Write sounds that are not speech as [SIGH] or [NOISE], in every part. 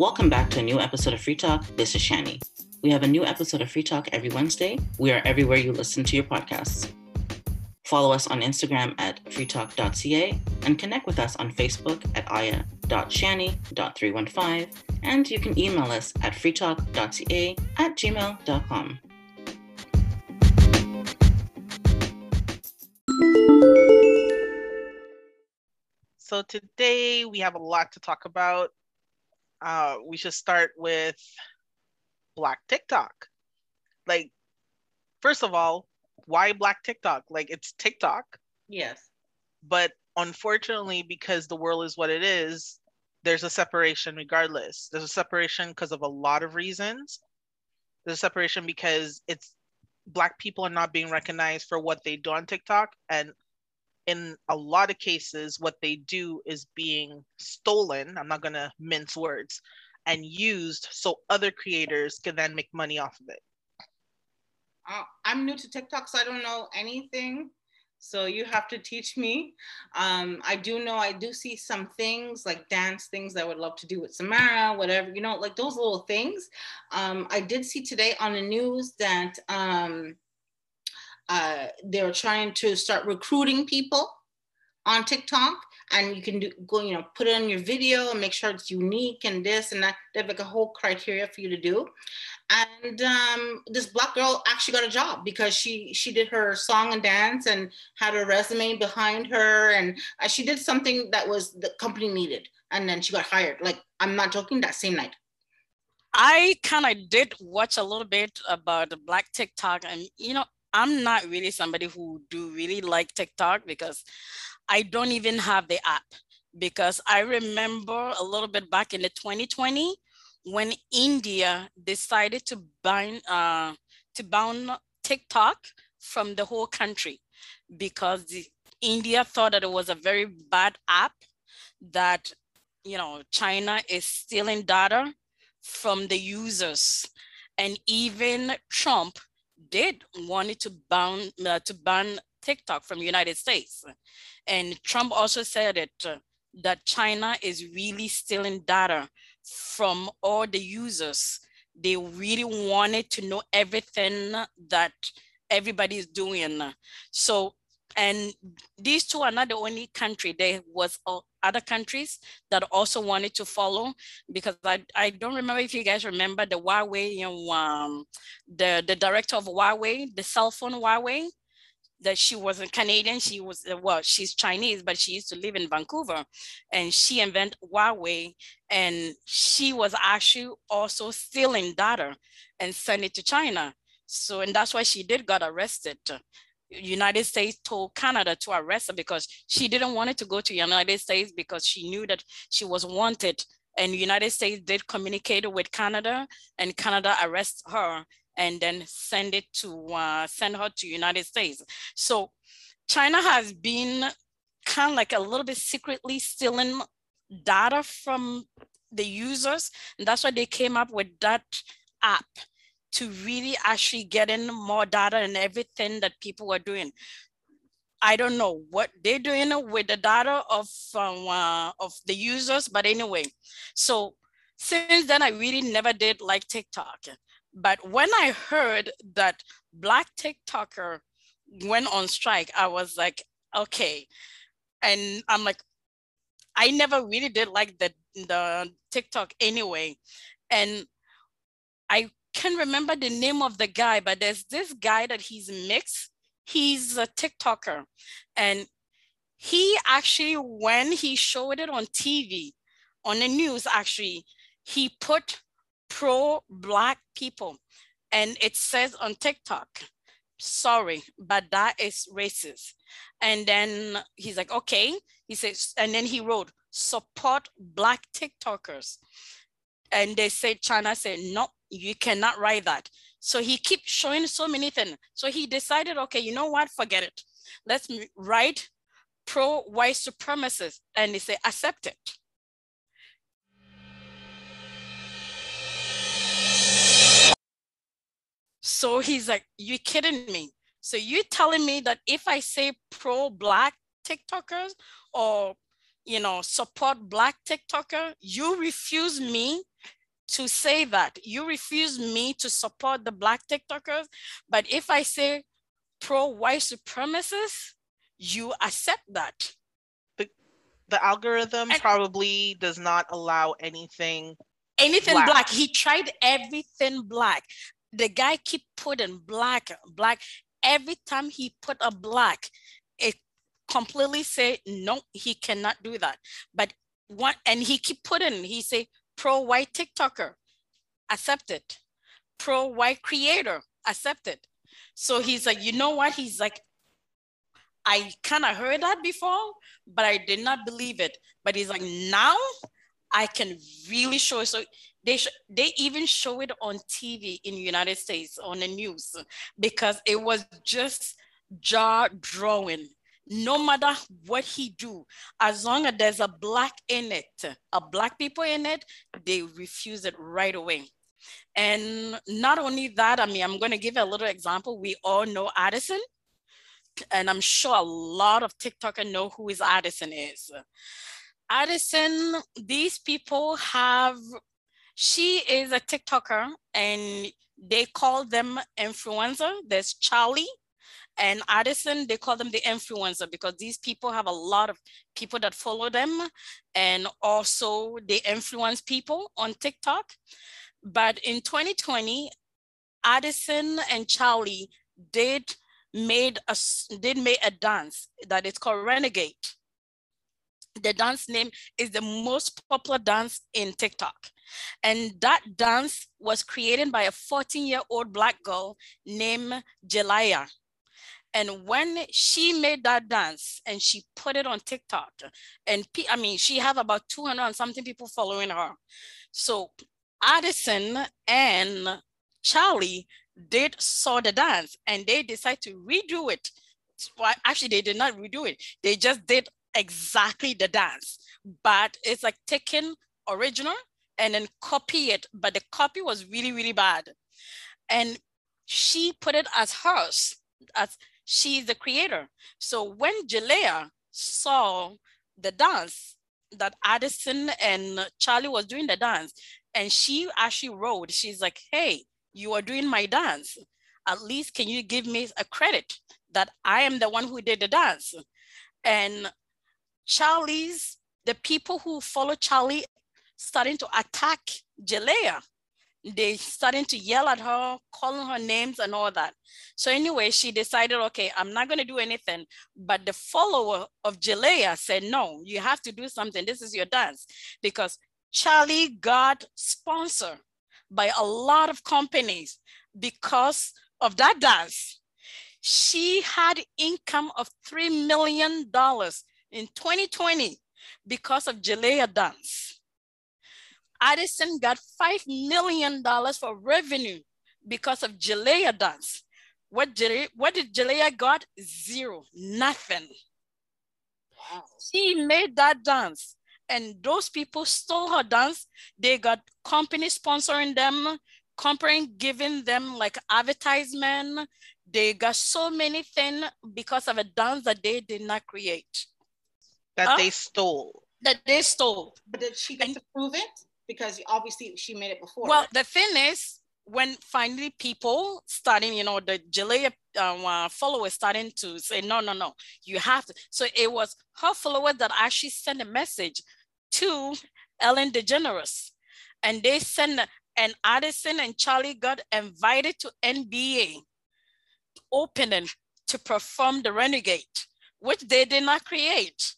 Welcome back to a new episode of Free Talk. This is Shani. We have a new episode of Free Talk every Wednesday. We are everywhere you listen to your podcasts. Follow us on Instagram at freetalk.ca and connect with us on Facebook at aya.shani.315. And you can email us at freetalk.ca at gmail.com. So today we have a lot to talk about. Uh, we should start with Black TikTok. Like, first of all, why Black TikTok? Like, it's TikTok. Yes. But unfortunately, because the world is what it is, there's a separation regardless. There's a separation because of a lot of reasons. There's a separation because it's Black people are not being recognized for what they do on TikTok. And in a lot of cases, what they do is being stolen. I'm not going to mince words and used so other creators can then make money off of it. Uh, I'm new to TikTok, so I don't know anything. So you have to teach me. Um, I do know I do see some things like dance things I would love to do with Samara, whatever, you know, like those little things. Um, I did see today on the news that um, uh, they're trying to start recruiting people on TikTok and you can do go, you know, put it on your video and make sure it's unique and this and that. They have like a whole criteria for you to do. And um, this black girl actually got a job because she she did her song and dance and had a resume behind her and uh, she did something that was the company needed and then she got hired. Like I'm not joking, that same night. I kind of did watch a little bit about the black TikTok and you know I'm not really somebody who do really like TikTok because I don't even have the app. Because I remember a little bit back in the 2020 when India decided to ban uh, to ban TikTok from the whole country because the, India thought that it was a very bad app that you know China is stealing data from the users. And even Trump did wanted to ban uh, to ban TikTok from the United States. And Trump also said it, uh, that China is really stealing data from all the users. They really wanted to know everything that everybody is doing. So, and these two are not the only country. There was other countries that also wanted to follow because I, I don't remember if you guys remember the Huawei, you know, um, the, the director of Huawei, the cell phone Huawei, that she wasn't Canadian. She was, well, she's Chinese, but she used to live in Vancouver and she invented Huawei and she was actually also stealing data and sent it to China. So, and that's why she did got arrested. United States told Canada to arrest her because she didn't want it to go to United States because she knew that she was wanted and United States did communicate with Canada and Canada arrest her and then send it to uh, send her to United States. So China has been kind of like a little bit secretly stealing data from the users. And that's why they came up with that app to really actually get in more data and everything that people are doing. I don't know what they're doing with the data of um, uh, of the users, but anyway. So since then, I really never did like TikTok. But when I heard that Black TikToker went on strike, I was like, okay. And I'm like, I never really did like the, the TikTok anyway. And I can remember the name of the guy, but there's this guy that he's mixed. He's a TikToker. And he actually, when he showed it on TV, on the news, actually, he put pro Black people. And it says on TikTok, sorry, but that is racist. And then he's like, okay. He says, and then he wrote, support Black TikTokers. And they said, China said, no, you cannot write that. So he keeps showing so many things. So he decided, okay, you know what, forget it. Let's write pro white supremacists. And they say, accept it. So he's like, you kidding me? So you telling me that if I say pro-black TikTokers or you know, support Black TikToker, you refuse me to say that. You refuse me to support the Black TikTokers. But if I say pro white supremacists, you accept that. The, the algorithm and, probably does not allow anything anything black. black. He tried everything black. The guy keep putting black, black. Every time he put a black, it completely say no, he cannot do that. But one, and he keep putting. He say pro white TikToker, accepted. Pro white creator, accepted. So he's like, you know what? He's like, I kind of heard that before, but I did not believe it. But he's like, now I can really show it. So they sh- they even show it on TV in the United States on the news because it was just jaw drawing. No matter what he do, as long as there's a black in it, a black people in it, they refuse it right away. And not only that, I mean, I'm going to give a little example. We all know Addison, and I'm sure a lot of TikTokers know who is Addison is. Addison, these people have, she is a TikToker and they call them influencer. There's Charlie and Addison, they call them the influencer because these people have a lot of people that follow them and also they influence people on TikTok. But in 2020, Addison and Charlie did made a did make a dance that is called Renegade the dance name is the most popular dance in TikTok. And that dance was created by a 14 year old black girl named Jalaiah. And when she made that dance and she put it on TikTok, and I mean, she have about 200 and something people following her. So Addison and Charlie did saw the dance and they decided to redo it. Well, actually, they did not redo it. They just did exactly the dance, but it's like taking original and then copy it, but the copy was really, really bad. And she put it as hers, as she's the creator. So when Jalaiah saw the dance that Addison and Charlie was doing the dance, and she actually wrote, she's like, hey, you are doing my dance. At least can you give me a credit that I am the one who did the dance? And Charlie's, the people who follow Charlie starting to attack Jalaiah. They starting to yell at her, calling her names and all that. So anyway, she decided, okay, I'm not going to do anything. But the follower of Jalaiah said, no, you have to do something. This is your dance. Because Charlie got sponsored by a lot of companies because of that dance. She had income of $3 million in 2020 because of Jalaiah Dance. Addison got $5 million for revenue because of Jalaiah Dance. What, Jalaiah, what did Jalaiah got? Zero, nothing. Wow. She made that dance and those people stole her dance. They got company sponsoring them, company giving them like advertisement. They got so many things because of a dance that they did not create that huh? they stole. That they stole. But did she get and, to prove it? Because obviously she made it before. Well, the thing is, when finally people starting, you know, the Jalaiah um, uh, followers starting to say, no, no, no, you have to. So it was her followers that actually sent a message to Ellen DeGeneres. And they sent, and Addison and Charlie got invited to NBA opening to perform the Renegade, which they did not create.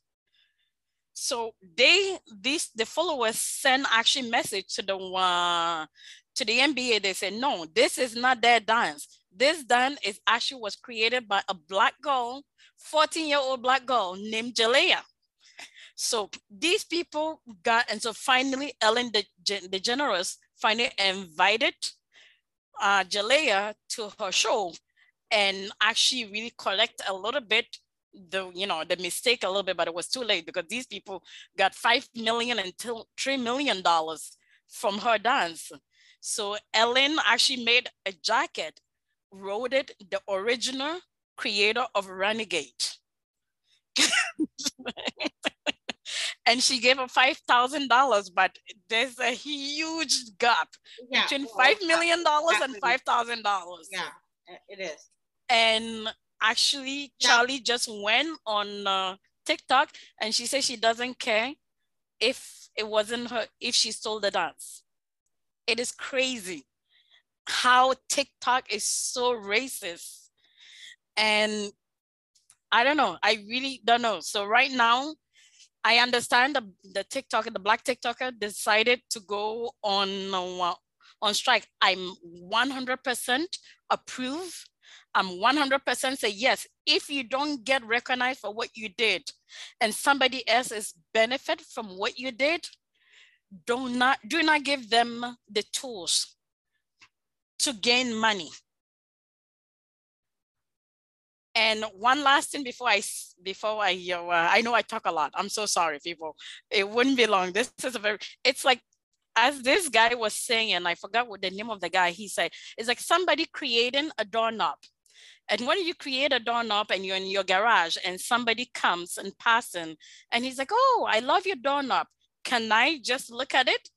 So they these the followers send actually message to the uh, to the NBA. They say, no, this is not their dance. This dance is actually was created by a black girl, 14 year old black girl named Jalaiah. So these people got, and so finally Ellen DeGeneres finally invited uh, Jalaiah to her show and actually really collect a little bit the you know the mistake a little bit but it was too late because these people got five million until three million dollars from her dance so ellen actually made a jacket wrote it the original creator of renegade [LAUGHS] and she gave her five thousand dollars, but there's a huge gap Yeah, between well, five million dollars and five thousand dollars. Yeah, it is. And actually. Charlie just went on uh, TikTok and she said she doesn't care if it wasn't her, if she stole the dance. It is crazy how TikTok is so racist. And I don't know. I really don't know. So right now, I understand the, the TikToker, the black TikToker decided to go on uh, on strike. I'm 100% approve. I'm 100% say yes. If you don't get recognized for what you did and somebody else is benefit from what you did, do not do not give them the tools to gain money. And one last thing before I before I uh, I know I talk a lot. I'm so sorry, people. It wouldn't be long. This is a very. It's like as this guy was saying, and I forgot what the name of the guy. He said it's like somebody creating a doorknob. And when you create a doorknob and you're in your garage and somebody comes and passing and he's like, oh, I love your doorknob. Can I just look at it?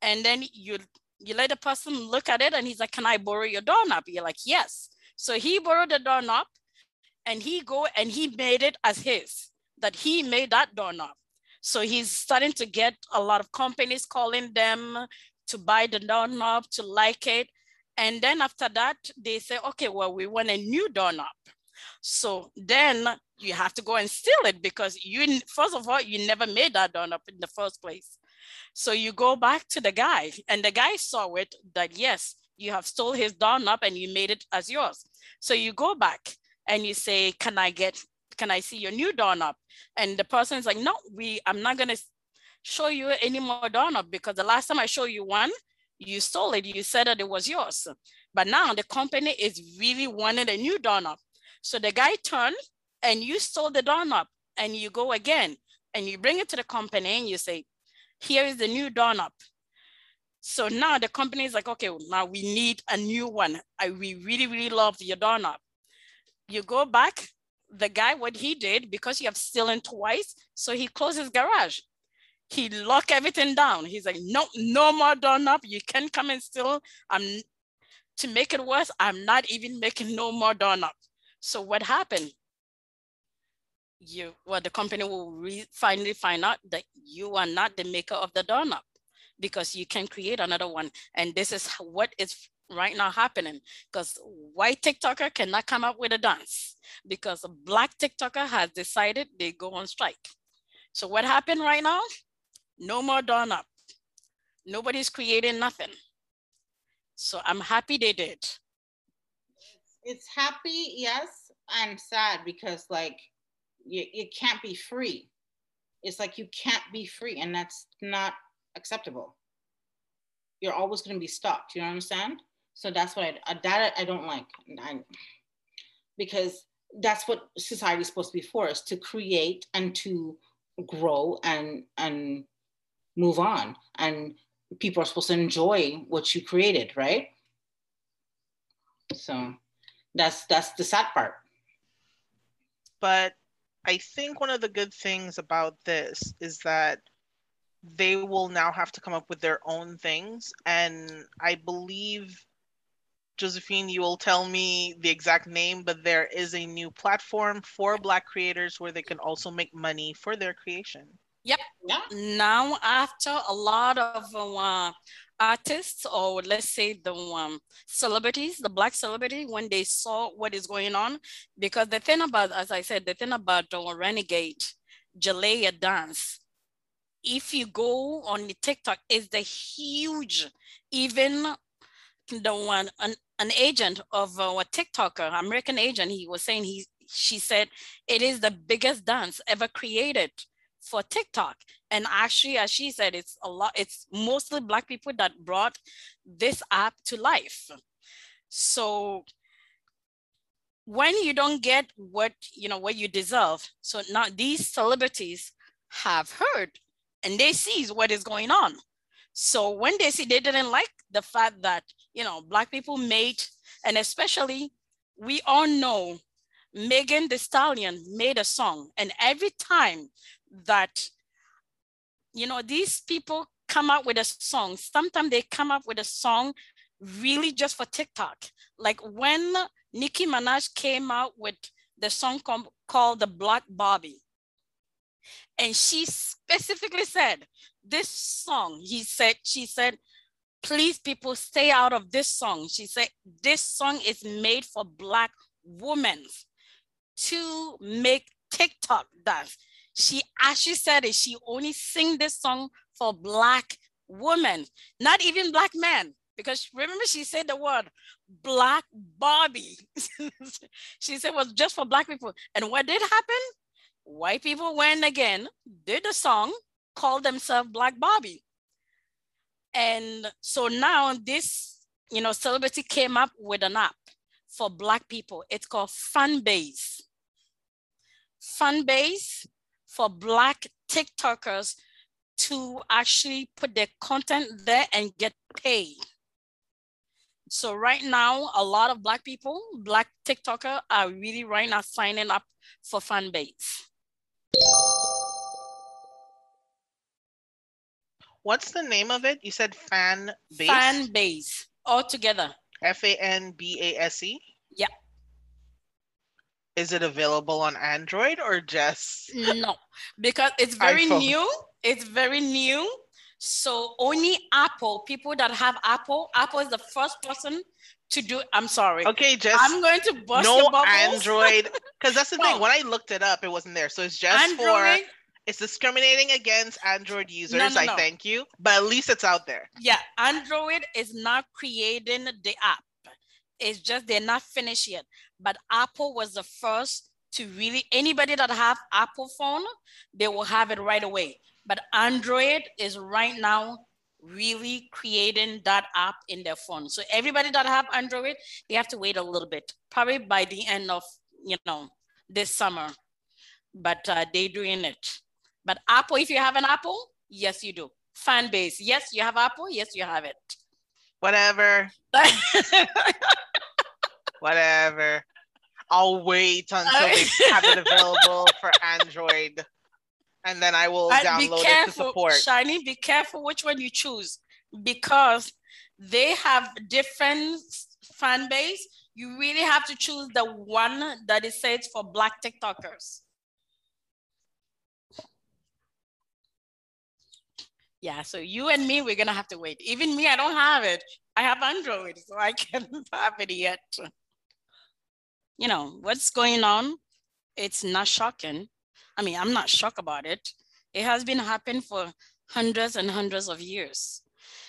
And then you you let the person look at it and he's like, can I borrow your doorknob? You're like, yes. So he borrowed the doorknob and he go and he made it as his, that he made that doorknob. So he's starting to get a lot of companies calling them to buy the doorknob, to like it. And then after that, they say, okay, well, we want a new doorknob. So then you have to go and steal it because you, first of all, you never made that doorknob in the first place. So you go back to the guy and the guy saw it that yes, you have stole his doorknob and you made it as yours. So you go back and you say, can I get, can I see your new doorknob? And the person is like, no, we, I'm not gonna show you any more doorknob because the last time I show you one, you stole it, you said that it was yours. But now the company is really wanting a new doorknob. So the guy turned and you stole the doorknob and you go again and you bring it to the company and you say, here is the new doorknob. So now the company is like, okay, now we need a new one. I we really, really love your doorknob. You go back, the guy, what he did, because you have stolen twice, so he closed his garage. He locked everything down. He's like, no, no more doorknob. You can come and steal. I'm to make it worse, I'm not even making no more doorknob. So what happened? You well, the company will re- finally find out that you are not the maker of the doorknob because you can create another one. And this is what is right now happening because white TikToker cannot come up with a dance because a black TikToker has decided they go on strike. So what happened right now? No more doorknob. Nobody's creating nothing. So I'm happy they did. It's happy, yes, and sad because like you, it can't be free. It's like you can't be free, and that's not acceptable. You're always going to be stopped. You know what I'm saying? So that's what I uh, that I don't like, I, because that's what society is supposed to be for: is to create and to grow and and move on. And people are supposed to enjoy what you created, right? So that's that's the sad part. But I think one of the good things about this is that they will now have to come up with their own things. And I believe, Josephine, you will tell me the exact name, but there is a new platform for Black creators where they can also make money for their creation. Yeah. Now, after a lot of uh, artists, or let's say the um, celebrities, the black celebrity, when they saw what is going on, because the thing about, as I said, the thing about the Renegade, Jalaiah dance, if you go on the TikTok, is the huge, even the one, an, an agent of uh, a TikToker, American agent, he was saying, he, she said, it is the biggest dance ever created for TikTok. And actually, as she said, it's a lot, it's mostly Black people that brought this app to life. So when you don't get what you know what you deserve, so now these celebrities have heard and they see what is going on. So when they see they didn't like the fact that you know black people made, and especially we all know Megan Thee Stallion made a song, and every time that you know, these people come out with a song. Sometimes they come up with a song really just for TikTok. Like when Nicki Minaj came out with the song com- called The Black Barbie. And she specifically said, this song, he said, she said, please people stay out of this song. She said, this song is made for black women to make TikTok dance. She actually said it, she only sing this song for black women, not even black men because remember she said the word black Barbie. [LAUGHS] she said it was just for black people. And what did happen? White people went again, did the song, called themselves Black Barbie. And so now this, you know, celebrity came up with an app for black people. It's called Fanbase. Fanbase for black TikTokers to actually put their content there and get paid. So right now, a lot of Black people, Black TikToker are really right now signing up for Fanbase. What's the name of it? You said fan base? Fan base, all together. F-A-N-B-A-S-E? Yeah. Is it available on Android or just? No, because it's very iPhone. new. It's very new. So only Apple, people that have Apple, Apple is the first person to do. I'm sorry. Okay, just I'm going to bust no. Android. Because that's the [LAUGHS] No. thing. When I looked it up, it wasn't there. So it's just for Android, it's discriminating against Android users. no, I no. thank you. But at least it's out there. yeah, Android is not creating the app. It's just they're not finished yet. But Apple was the first to really anybody that have Apple phone, they will have it right away. But Android is right now really creating that app in their phone. So everybody that have Android, they have to wait a little bit, probably by the end of you know this summer. But uh, they doing it. But Apple, if you have an Apple, yes, you do. Fan base, yes, you have Apple, yes, you have it. Whatever. Whatever. I'll wait until they have it available for Android. And then I will And download it to support. Shani, be careful which one you choose because they have different fan base. You really have to choose the one that is says for black TikTokers. Yeah, so you and me, we're gonna have to wait. Even me, I don't have it. I have Android, so I [LAUGHS] can't have it yet. You know, what's going on? It's not shocking. I mean, I'm not shocked about it. It has been happening for hundreds and hundreds of years.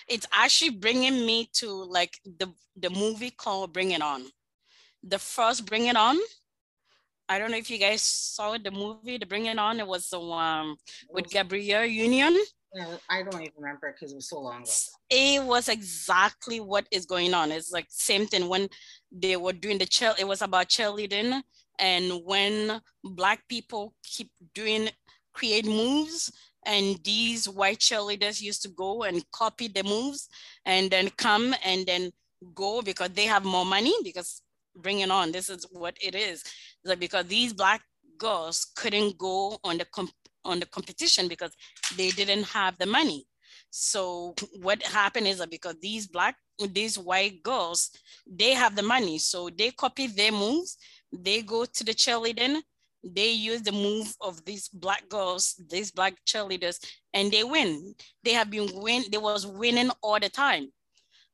It's actually bringing me to like the, the movie called Bring It On. The first Bring It On. I don't know if you guys saw the movie, the Bring It On. It was um, the one with Gabrielle Union. Yeah, I don't even remember because it was so long ago. It was exactly what is going on. It's like same thing when they were doing the cheer. It was about cheerleading, and when black people keep doing create moves, and these white cheerleaders used to go and copy the moves, and then come and then go because they have more money. Because bring it on, this is what it is. Like because these black girls couldn't go on the comp- on the competition because they didn't have the money. So what happened is that because these black, these white girls, they have the money. So they copy their moves. They go to the cheerleading. They use the move of these black girls, these black cheerleaders, and they win. They have been win. They was winning all the time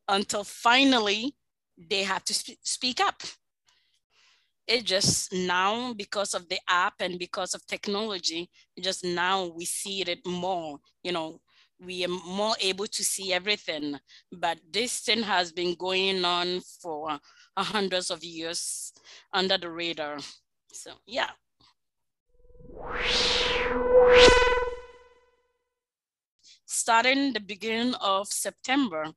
until finally they have to sp- speak up. It just now because of the app and because of technology, just now we see it more, you know, we are more able to see everything. But this thing has been going on for hundreds of years under the radar. So yeah. Starting the beginning of September,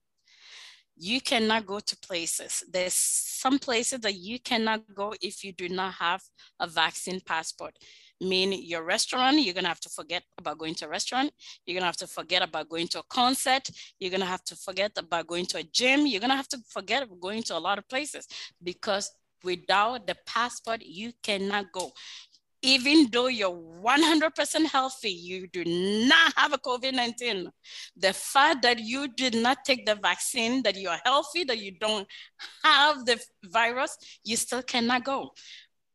you cannot go to places. There's some places that you cannot go if you do not have a vaccine passport. Mean your restaurant, you're gonna have to forget about going to a restaurant. You're gonna have to forget about going to a concert. You're gonna have to forget about going to a gym. You're gonna have to forget about going to a lot of places because without the passport, you cannot go. Even though you're 100% healthy, you do not have a COVID 19. The fact that you did not take the vaccine, that you are healthy, that you don't have the virus, you still cannot go.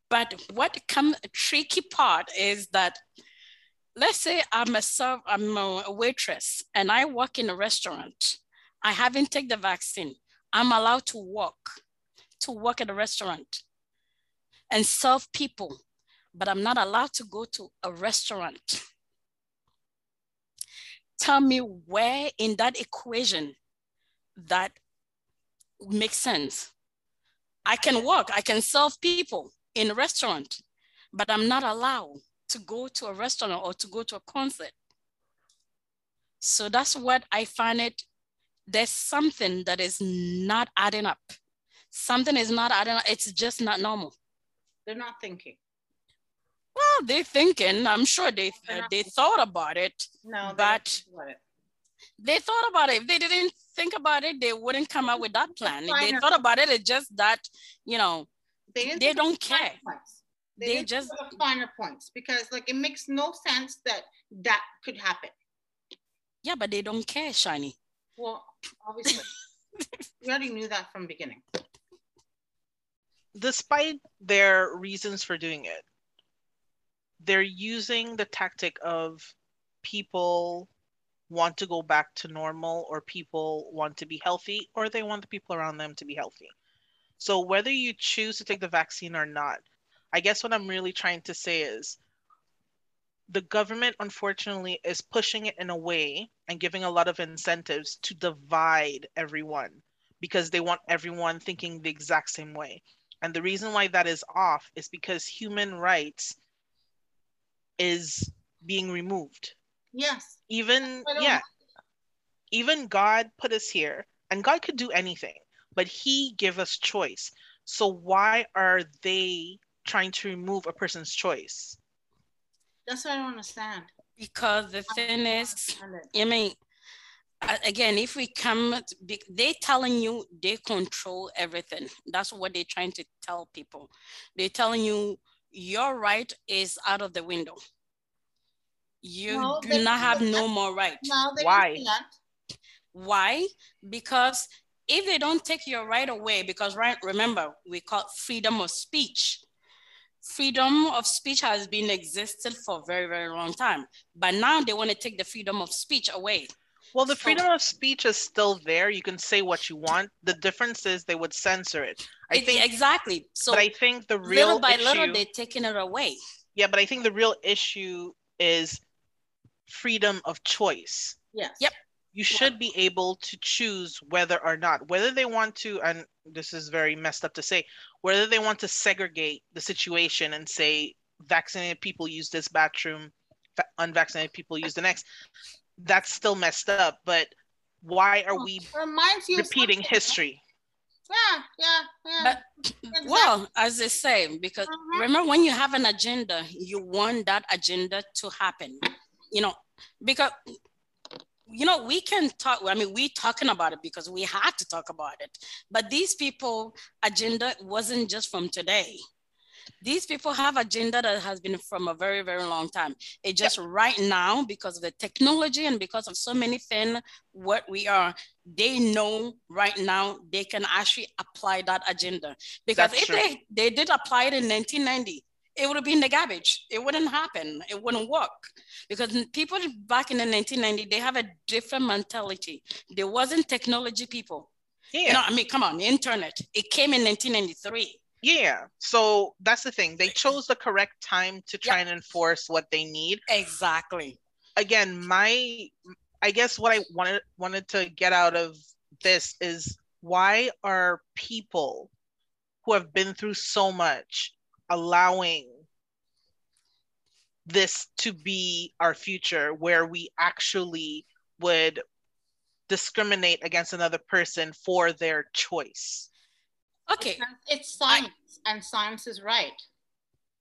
But what come tricky part is that let's say I'm a serve, I'm a waitress and I work in a restaurant. I haven't taken the vaccine. I'm allowed to work, to work at a restaurant and serve people but I'm not allowed to go to a restaurant. Tell me where in that equation that makes sense. I can work, I can serve people in a restaurant, but I'm not allowed to go to a restaurant or to go to a concert. So that's what I find it. There's something that is not adding up. Something is not adding up. It's just not normal. They're not thinking. Well, they're thinking. I'm sure they uh, they thought about it. No, but they thought about it. If they didn't think about it, they wouldn't come up with that plan. If they thought about it, it's just that you know they, they don't care. They, they just the finer points because like it makes no sense that that could happen. Yeah, but they don't care, Shani. Well, obviously, [LAUGHS] we already knew that from beginning. Despite their reasons for doing it, they're using the tactic of people want to go back to normal or people want to be healthy or they want the people around them to be healthy. So whether you choose to take the vaccine or not, I guess what I'm really trying to say is the government unfortunately is pushing it in a way and giving a lot of incentives to divide everyone because they want everyone thinking the exact same way. And the reason why that is off is because human rights is being removed. Yes. Even yeah. Even God put us here and God could do anything, but he gave us choice. So why are they trying to remove a person's choice? That's what I don't understand. Because the thing is, I mean, again, if we come, they telling you they control everything. That's what they're trying to tell people. They're telling you your right is out of the window. You no, do not have no more right. No, Why? Why? Because if they don't take your right away, because right, remember, we call freedom of speech. Freedom of speech has been existed for a very, very long time. But now they want to take the freedom of speech away. Well, the freedom so, of speech is still there. You can say what you want. The difference is they would censor it. I think exactly. So but I think the real little by issue, little they're taking it away. Yeah, but I think the real issue is freedom of choice. Yes. Yep. You should be able to choose whether or not, whether they want to, and this is very messed up to say, whether they want to segregate the situation and say vaccinated people use this bathroom, unvaccinated people use the next that's still messed up. But why are we repeating history? Yeah, yeah, yeah. But exactly. well, as they say, because uh-huh. remember when you have an agenda, you want that agenda to happen. You know, because you know we can talk. I mean, we talking about it because we had to talk about it. But these people agenda wasn't just from today these people have agenda that has been from a very very long time. It just right now because of the technology and because of so many things what we are they know right now they can actually apply that agenda. Because That's if true. they they did apply it in 1990 it would have been the garbage. It wouldn't happen. It wouldn't work. Because people back in the 1990 they have a different mentality. There wasn't technology people. Yeah. You know, I mean, come on, the internet. It came in 1993 yeah. So that's the thing. They chose the correct time to try yep. and enforce what they need. Exactly. Again, my I guess what I wanted wanted to get out of this is why are people who have been through so much allowing this to be our future where we actually would discriminate against another person for their choice Okay. It's science, I, and science is right.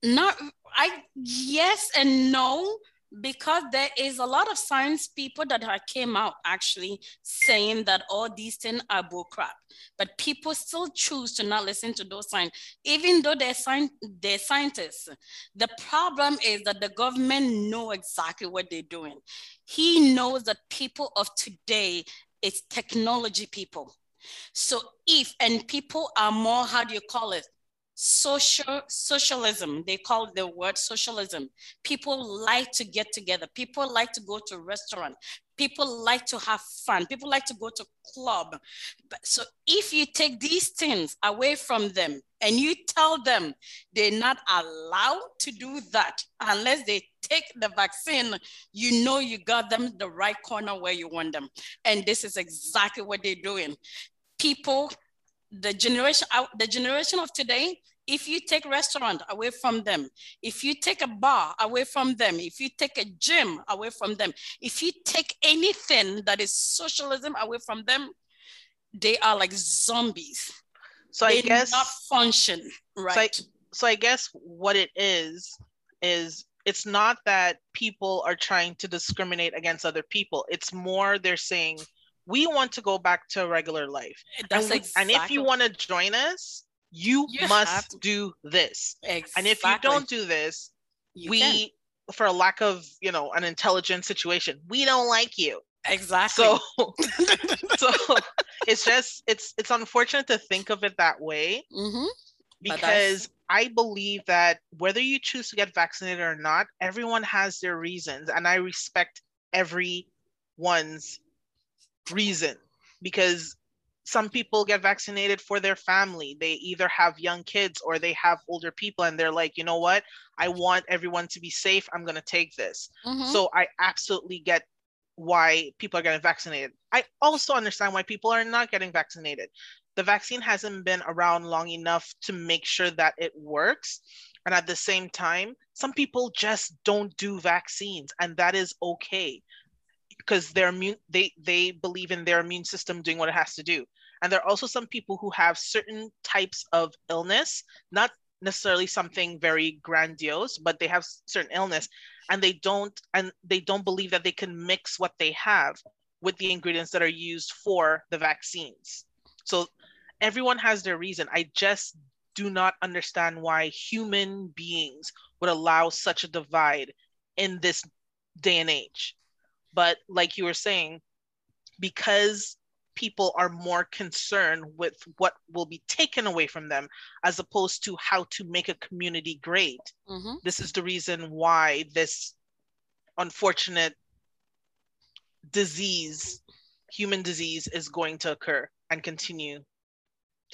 Not, I, yes and no, because there is a lot of science people that have came out actually saying that all these things are bullcrap, but people still choose to not listen to those signs, even though they're, sci- they're scientists. The problem is that the government know exactly what they're doing. He knows that people of today is technology people. So if, and people are more, how do you call it? Social socialism. They call the word socialism. People like to get together. People like to go to restaurant. People like to have fun. People like to go to club. So if you take these things away from them and you tell them they're not allowed to do that unless they take the vaccine you know you got them the right corner where you want them. And this is exactly what they're doing. People the generation uh, the generation of today if you take restaurant away from them if you take a bar away from them if you take a gym away from them if you take anything that is socialism away from them they are like zombies. So they i guess not function right so I, so I guess what it is is it's not that people are trying to discriminate against other people. It's more they're saying we want to go back to regular life. That's and, we, exactly. and if you want to join us, you, You must do this. exactly. And if you don't do this, You we, can. for a lack of, you know, an intelligent situation, we don't like you. exactly. So, [LAUGHS] so it's just, it's, it's unfortunate to think of it that way Mhm. Because I believe that whether you choose to get vaccinated or not, everyone has their reasons, and I respect everyone's reason because some people get vaccinated for their family. They either have young kids or they have older people, and they're like, you know what? I want everyone to be safe. I'm going to take this. Mhm. So I absolutely get why people are getting vaccinated. I also understand why people are not getting vaccinated. The vaccine hasn't been around long enough to make sure that it works. And at the same time, some people just don't do vaccines, and that is okay because their immune they they believe in their immune system doing what it has to do. And there are also some people who have certain types of illness, not necessarily something very grandiose, but they have certain illness and they don't and they don't believe that they can mix what they have with the ingredients that are used for the vaccines. So everyone has their reason. I just do not understand why human beings would allow such a divide in this day and age. But like you were saying, because people are more concerned with what will be taken away from them as opposed to how to make a community great, Mhm. this is the reason why this unfortunate disease, human disease, is going to occur and continue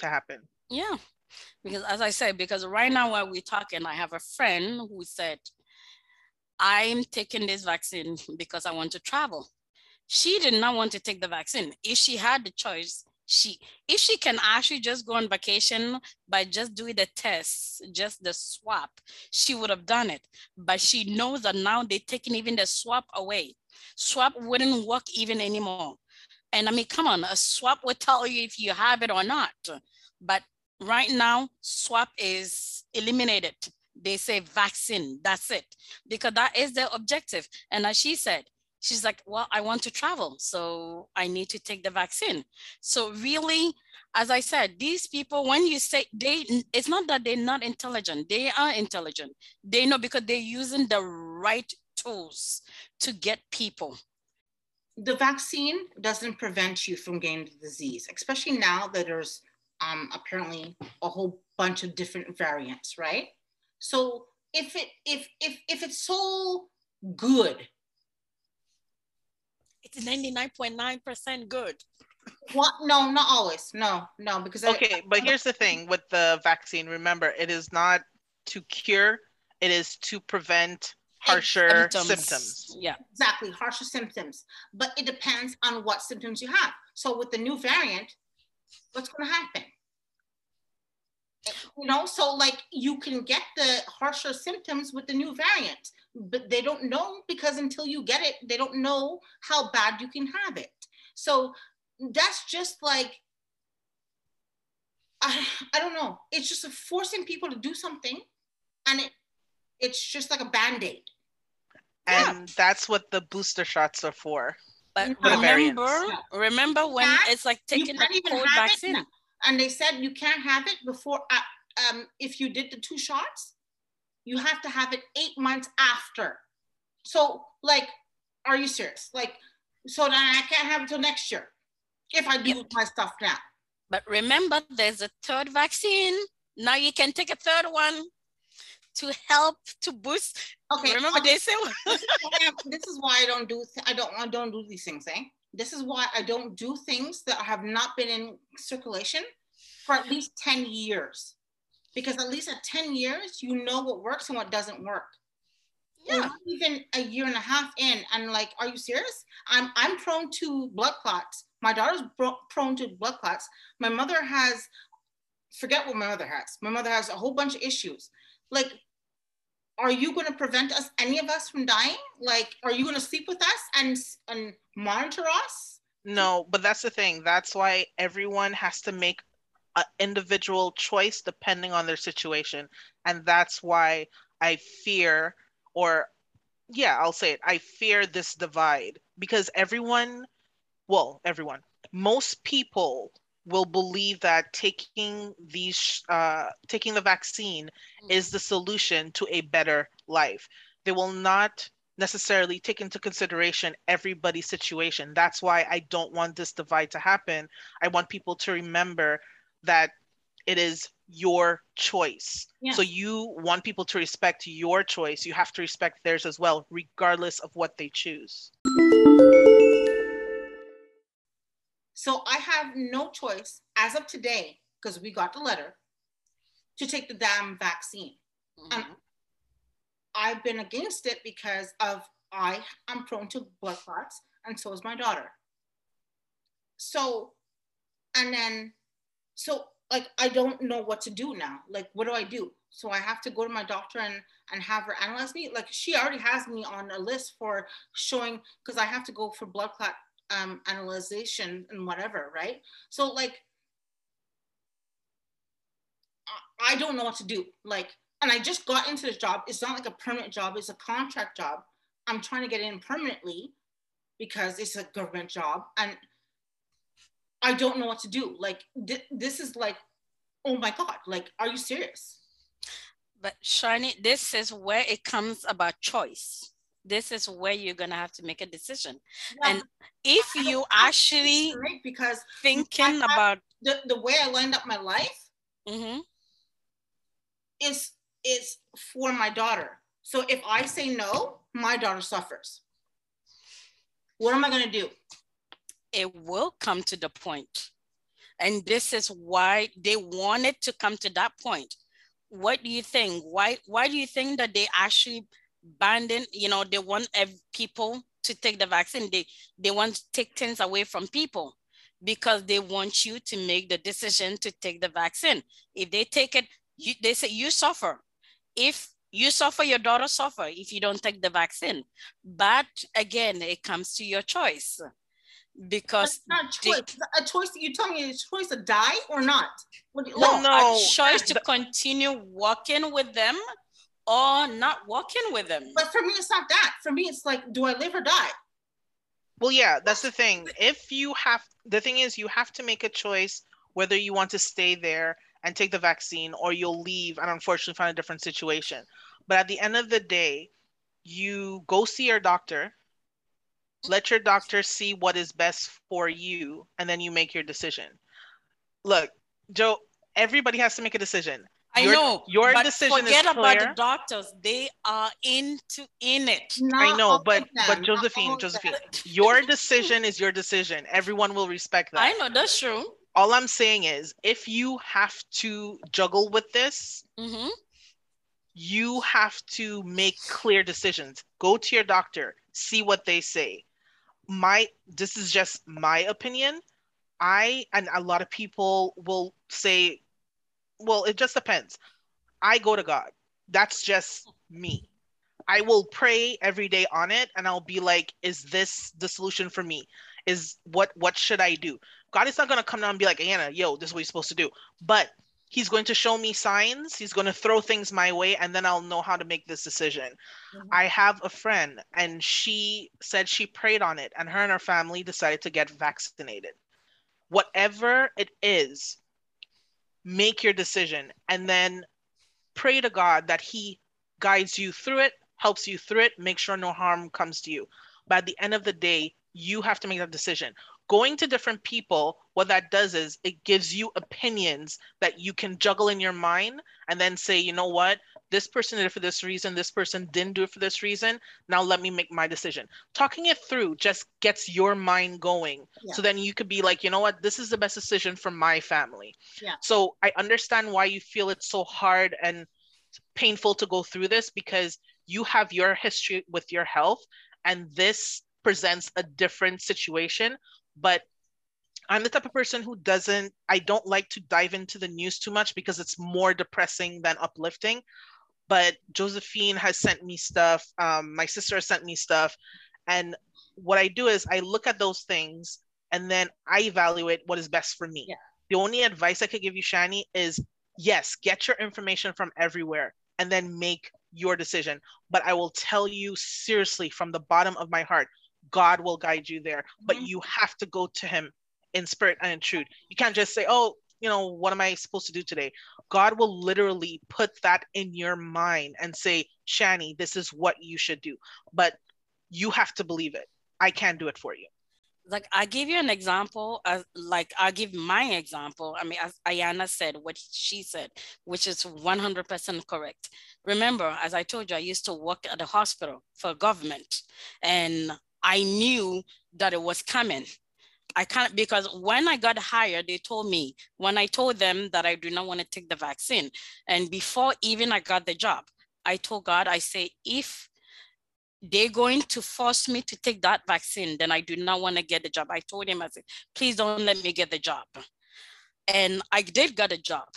to happen. Yeah, because as I said, because right now while we're talking, I have a friend who said, I'm taking this vaccine because I want to travel. She did not want to take the vaccine. If she had the choice, she if she can actually just go on vacation by just doing the test, just the swap, she would have done it. But she knows that now they're taking even the swap away. Swap wouldn't work even anymore. And I mean, come on, a swap would tell you if you have it or not. But right now, swap is eliminated. They say vaccine, that's it, because that is their objective. And as she said, she's like, well, I want to travel, so I need to take the vaccine. So really, as I said, these people, when you say they, it's not that they're not intelligent, they are intelligent. They know because they're using the right tools to get people. the vaccine doesn't prevent you from getting the disease, especially now that there's um, apparently a whole bunch of different variants, right? So if it if if if it's so good, It's 99.9% good. what? No, not always. No, no, because I- Okay, but here's the thing with the vaccine remember, it is not to cure, it is to prevent harsher symptoms. Yeah. exactly harsher symptoms, but it depends on what symptoms you have. So with the new variant, what's going to happen? You know, so like you can get the harsher symptoms with the new variant, but they don't know because until you get it, they don't know how bad you can have it. So that's just like, I, I don't know. It's just forcing people to do something and it it's just like a band-aid. And that's what the booster shots are for. But For the remember, variants. remember when can't- it's like taking the cold vaccine. And they said you can't have it before, uh, um, if you did the two shots, you have to have it eight months after. So, like, are you serious? Like, so then I can't have it till next year if I do my stuff now. But remember, there's a third vaccine. Now you can take a third one to help to boost. Okay. remember okay. they say [LAUGHS] this is why I'm- this is why I don't do I don't I don't do these things, eh? This is why I don't do things that have not been in circulation for at least 10 years. Because at least at 10 years, you know what works and what doesn't work. Yeah. even a year and a half in, and like, are you serious? I'm I'm prone to blood clots. My daughter's bro- prone to blood clots. My mother has, forget what my mother has. My mother has a whole bunch of issues. Like, are you going to prevent us, any of us, from dying? Like, are you going to sleep with us and and monitor us? No, but that's the thing. That's why everyone has to make an individual choice depending on their situation. And that's why I fear, or yeah, I'll say it, I fear this divide because everyone, well, everyone, most people will believe that taking these uh, taking the vaccine is the solution to a better life. They will not necessarily take into consideration everybody's situation. That's why I don't want this divide to happen. I want people to remember that it is your choice. So you want people to respect your choice. You have to respect theirs as well, regardless of what they choose. So I have no choice as of today, because we got the letter, to take the damn vaccine. Mhm. I've been against it because of I am prone to blood clots, and so is my daughter. So, and then, so like I don't know what to do now. Like, what do I do? So I have to go to my doctor and and have her analyze me. Like she already has me on a list for showing because I have to go for blood clot um analyzation and whatever, right? So like I- I don't know what to do. Like, and I just got into this job. It's not like a permanent job, it's a contract job. I'm trying to get in permanently because it's a government job. And I don't know what to do. Like, th- this is like, oh my God, like, are you serious? But Shani, this is where it comes about choice. This is where you're gonna have to make a decision. Yeah, And if you actually right? Because thinking about, the, the way I lined up my life mm-hmm. is is for my daughter. So if I say no, my daughter suffers. What am I gonna do? It will come to the point. And this is why they wanted to come to that point. What do you think? Why why do you think that they actually banding, you know, they want people to take the vaccine. They they want to take things away from people because they want you to make the decision to take the vaccine. If they take it, you, they say you suffer. If you suffer, your daughter suffer if you don't take the vaccine. But again, it comes to your choice because It's not a they- choice. A choice. You tell me it's a choice to die or not. What do Well, no. a choice to continue walking with them or not walking with them. But for me, it's not that. For me, it's like, do I live or die? Well, yeah, that's the thing. If you have, the thing is, you have to make a choice whether you want to stay there and take the vaccine or you'll leave and unfortunately find a different situation. But at the end of the day, you go see your doctor, let your doctor see what is best for you, and then you make your decision. Look, Joe, everybody has to make a decision. I Your- know. your but decision is forget about the doctors. They are into in it. Not I know, but but Josephine, Josephine, your decision is your decision. Everyone will respect that. I know that's true. all I'm saying is if you have to juggle with this, Mhm. you have to make clear decisions. Go to your doctor, see what they say. My this is just my opinion. I and a lot of people will say, well, it just depends. I go to God. That's just me. I will pray every day on it and I'll be like, is this the solution for me? Is what what should I do? God is not gonna come down and be like, Anna, yo, this is what you're supposed to do. But he's going to show me signs he's going to throw things my way and then i'll know how to make this decision. Mm-hmm. i have a friend and she said she prayed on it and her and her family decided to get vaccinated. Whatever it is make your decision and then pray to god that he guides you through it helps you through it make sure no harm comes to you. But at the end of the day you have to make that decision going to different people what that does is it gives you opinions that you can juggle in your mind and then say you know what? This person did it for this reason. This person didn't do it for this reason. Now let me make my decision. Talking it through just gets your mind going. Yeah. so then you could be like you know what? This is the best decision for my family. Yeah. so i understand why you feel it's so hard and painful to go through this because you have your history with your health and this presents a different situation but I'm the type of person who doesn't, I don't like to dive into the news too much because it's more depressing than uplifting. But Josephine has sent me stuff. Um, my sister has sent me stuff. And what I do is I look at those things and then I evaluate what is best for me. Yeah. The only advice I could give you, Shani, is yes, get your information from everywhere and then make your decision. But I will tell you seriously from the bottom of my heart, God will guide you there, but mm-hmm. you have to go to Him in spirit and in truth. You can't just say, oh, you know, what am I supposed to do today? God will literally put that in your mind and say, Shani, this is what you should do. But you have to believe it. I can't do it for you. Like I give you an example, uh, like I give my example. I mean, as Ayana said, what she said, which is 100% correct. Remember, as I told you, I used to work at a hospital for government, and I knew that it was coming. I can't because when I got hired, they told me when I told them that I do not want to take the vaccine, and before even I got the job, I told God, I say, if they're going to force me to take that vaccine, then I do not want to get the job. I told him, I said, please don't let me get the job. And I did get a job.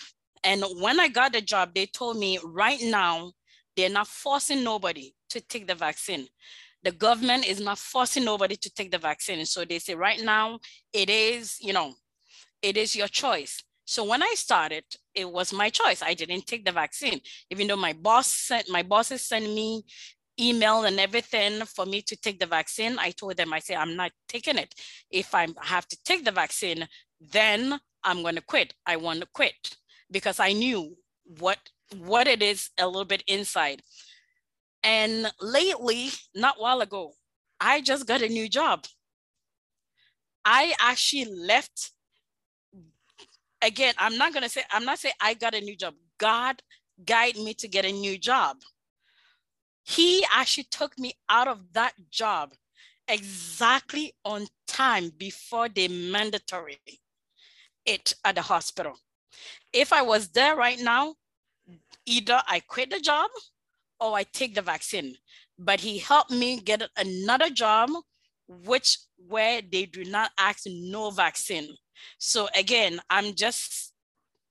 And when I got the job, they told me right now, they're not forcing nobody to take the vaccine the government is not forcing nobody to take the vaccine. So they say right now it is, you know, it is your choice. So when I started, it was my choice. I didn't take the vaccine, even though my boss sent my bosses sent me email and everything for me to take the vaccine. I told them, I say, I'm not taking it. If I have to take the vaccine, then I'm going to quit. I want to quit because I knew what what it is a little bit inside. And lately, not while ago, I just got a new job. I actually left. Again, I'm not gonna say, I'm not saying I got a new job. God guided me to get a new job. He actually took me out of that job exactly on time before the mandatory it at the hospital. If I was there right now, either I quit the job oh, I take the vaccine. But he helped me get another job, which where they do not ask no vaccine. So again, I'm just,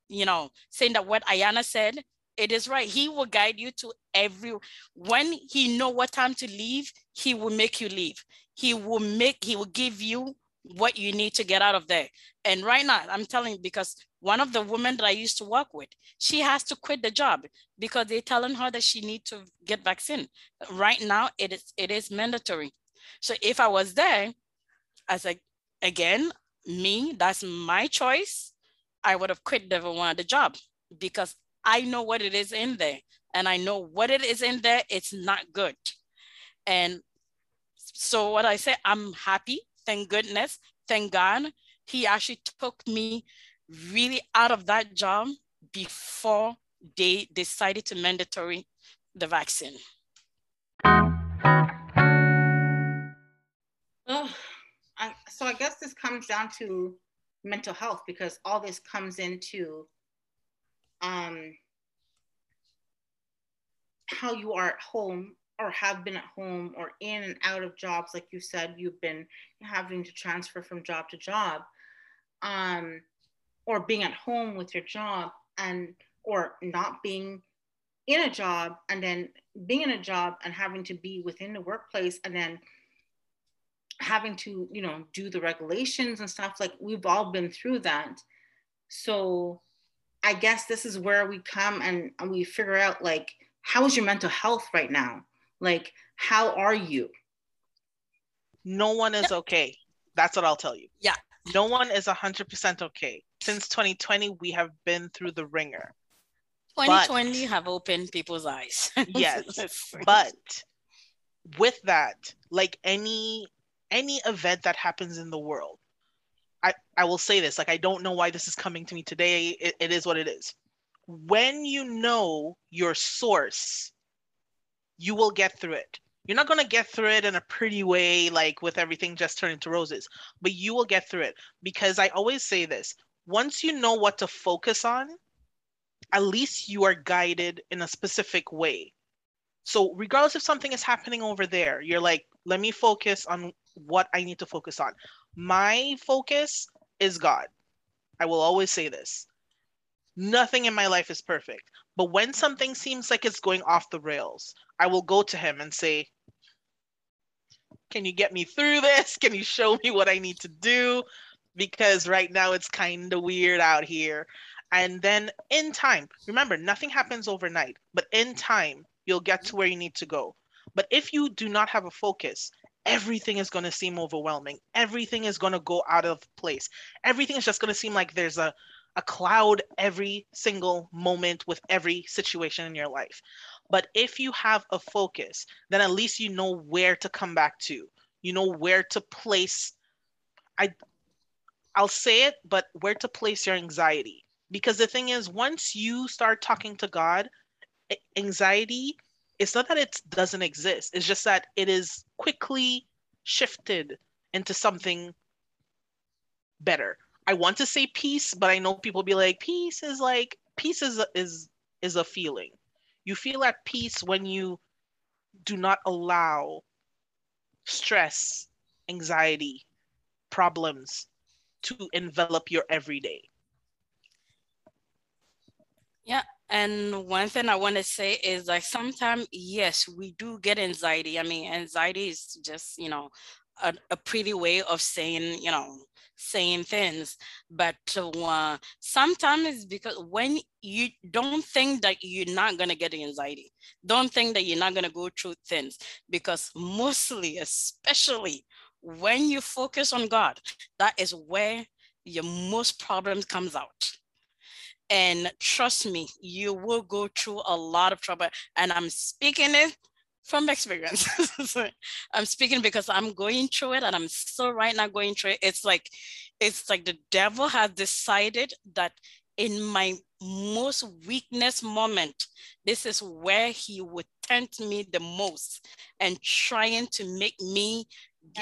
you know, saying that what Ayana said, it is right. He will guide you to every when he know what time to leave, he will make you leave. He will make, he will give you what you need to get out of there. And right now, I'm telling you, because one of the women that I used to work with, she has to quit the job because they're telling her that she need to get vaccine. Right now, it is it is mandatory. So if I was there, as a again, me, that's my choice. I would have quit the one the job because I know what it is in there. And I know what it is in there, it's not good. And so what I say, I'm happy, thank goodness, thank God. He actually took me really out of that job before they decided to mandatory the vaccine. Oh, I, so I guess this comes down to mental health because all this comes into um, how you are at home or have been at home or in and out of jobs like you said you've been having to transfer from job to job um, or being at home with your job and or not being in a job and then being in a job and having to be within the workplace and then having to you know do the regulations and stuff like we've all been through that so I guess this is where we come and, and we figure out like, how is your mental health right now? Like, how are you? No one is okay. That's what I'll tell you. Yeah. No one is 100% okay. Since 2020, we have been through the ringer. 2020 have opened people's eyes. [LAUGHS] Yes. but with that, like any any event that happens in the world, I, I will say this, like I don't know why this is coming to me today. It, it is what it is. When you know your source, you will get through it. You're not going to get through it in a pretty way, like with everything just turning to roses, but you will get through it because I always say this once you know what to focus on, at least you are guided in a specific way. So, regardless if something is happening over there, you're like, let me focus on what I need to focus on. My focus is God. I will always say this. Nothing in my life is perfect. But when something seems like it's going off the rails, I will go to him and say, Can you get me through this? Can you show me what I need to do? Because right now it's kind of weird out here. And then in time, remember, nothing happens overnight, but in time, you'll get to where you need to go. But if you do not have a focus, everything is going to seem overwhelming. Everything is going to go out of place. Everything is just going to seem like there's a, a cloud every single moment with every situation in your life. But if you have a focus, then at least you know where to come back to. You know where to place I I'll say it, but where to place your anxiety. Because the thing is, once you start talking to God, anxiety, it's not that it doesn't exist, it's just that it is quickly shifted into something better. I want to say peace, but I know people be like, peace is like, peace is is is a feeling. You feel at peace when you do not allow stress, anxiety, problems to envelop your everyday. Yeah. And one thing I want to say is like sometimes, yes, we do get anxiety. I mean, anxiety is just, you know, a, a pretty way of saying, you know, saying things. But uh, sometimes because when you don't think that you're not going to get anxiety, don't think that you're not going to go through things, because mostly, especially when you focus on God, that is where your most problems comes out and trust me, you will go through a lot of trouble. And I'm speaking it from experience. [LAUGHS] I'm speaking because I'm going through it and I'm still right now going through it. It's like it's like the devil has decided that in my most weakness moment, this is where he would tempt me the most and trying to make me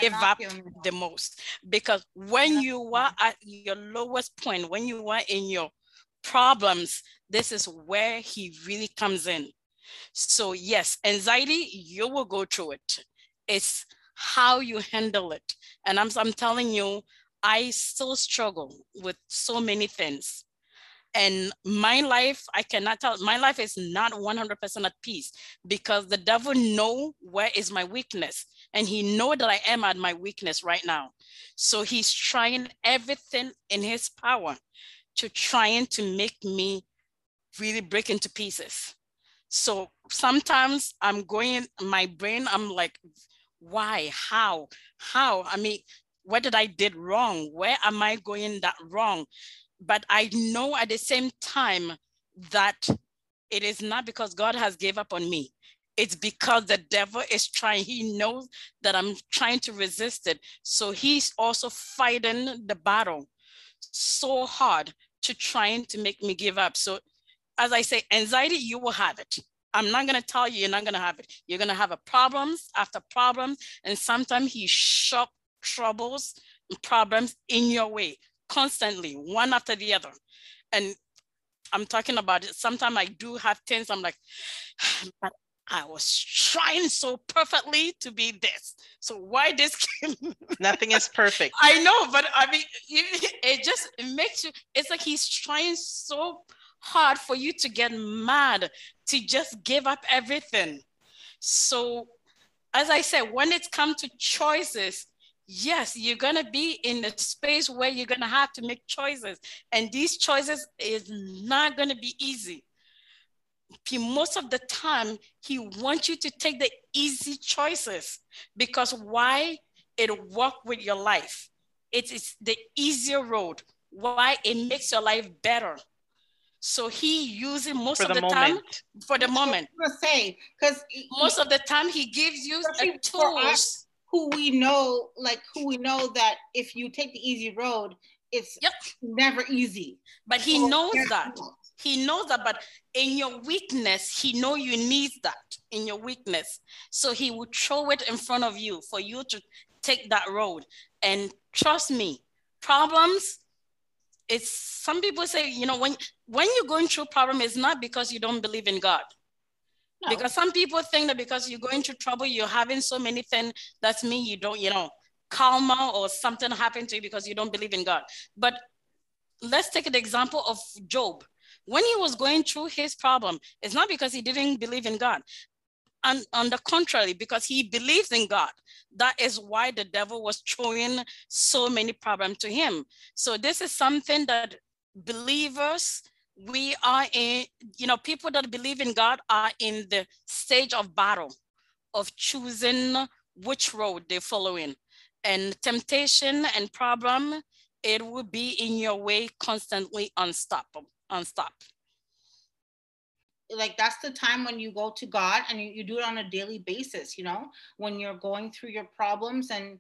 give up the most. Because when you are at your lowest point, when you are in your problems, this is where he really comes in. So, yes, anxiety, you will go through it. It's how you handle it. And I'm, I'm telling you, I still struggle with so many things. And my life, I cannot tell, my life is not 100% at peace because the devil know where is my weakness. And he know that I am at my weakness right now. So he's trying everything in his power to trying to make me really break into pieces. So sometimes I'm going, my brain, I'm like, why, how, how? I mean, what did I did wrong? Where am I going that wrong? But I know at the same time that it is not because God has gave up on me. It's because the devil is trying. He knows that I'm trying to resist it. So he's also fighting the battle so hard to trying to make me give up. So as I say, anxiety, you will have it. I'm not going to tell you you're not going to have it. You're going to have a problems after problems. And sometimes he shove troubles and problems in your way constantly, one after the other. And I'm talking about it. Sometimes I do have things I'm like, [SIGHS] but I was trying so perfectly to be this. So why this? [LAUGHS] [LAUGHS] Nothing is perfect. I know, but I mean, [LAUGHS] it just it makes you. It's like he's trying so hard for you to get mad, to just give up everything. So, as I said, when it comes to choices, yes, you're going to be in a space where you're going to have to make choices. And these choices is not going to be easy. Most of the time, he wants you to take the easy choices because why it work with your life. It is the easier road. Why it makes your life better. So he uses most For of the the, time for the moment. I'm gonna say because Most of the time he gives you Especially the for tools. who we know, like who we know that if you take the easy road, it's Yep. never easy. But he So knows that. what? He knows that, but in your weakness, he know you need that in your weakness. So he will throw it in front of you for you to take that road. And trust me, problems, it's some people say, you know, when when you're going through problem, it's not because you don't believe in God. No. Because some people think that because you're going through trouble, you're having so many things, that's mean you don't, you know, karma or something happened to you because you don't believe in God. But let's take an example of Job. When he was going through his problem, it's not because he didn't believe in God. And on the contrary, because he believes in God. That is why the devil was throwing so many problems to him. So this is something that believers, we are in, you know, people that believe in God are in the stage of battle, of choosing which road they're following. And temptation and problem, it will be in your way constantly unstoppable, unstop. Like that's the time when you go to God and you, you do it on a daily basis, you know, when you're going through your problems and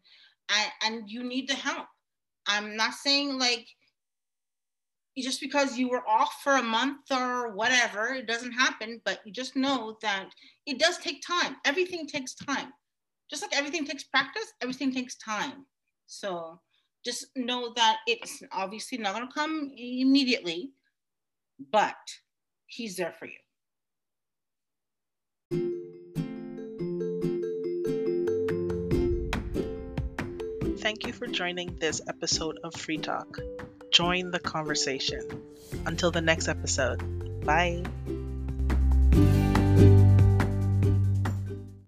and, and you need the help. I'm not saying like just because you were off for a month or whatever, it doesn't happen, but you just know that it does take time. Everything takes time. Just like everything takes practice, everything takes time. So just know that it's obviously not going to come immediately, but he's there for you. Thank you for joining this episode of Free Talk. Join the conversation. Until the next episode, bye.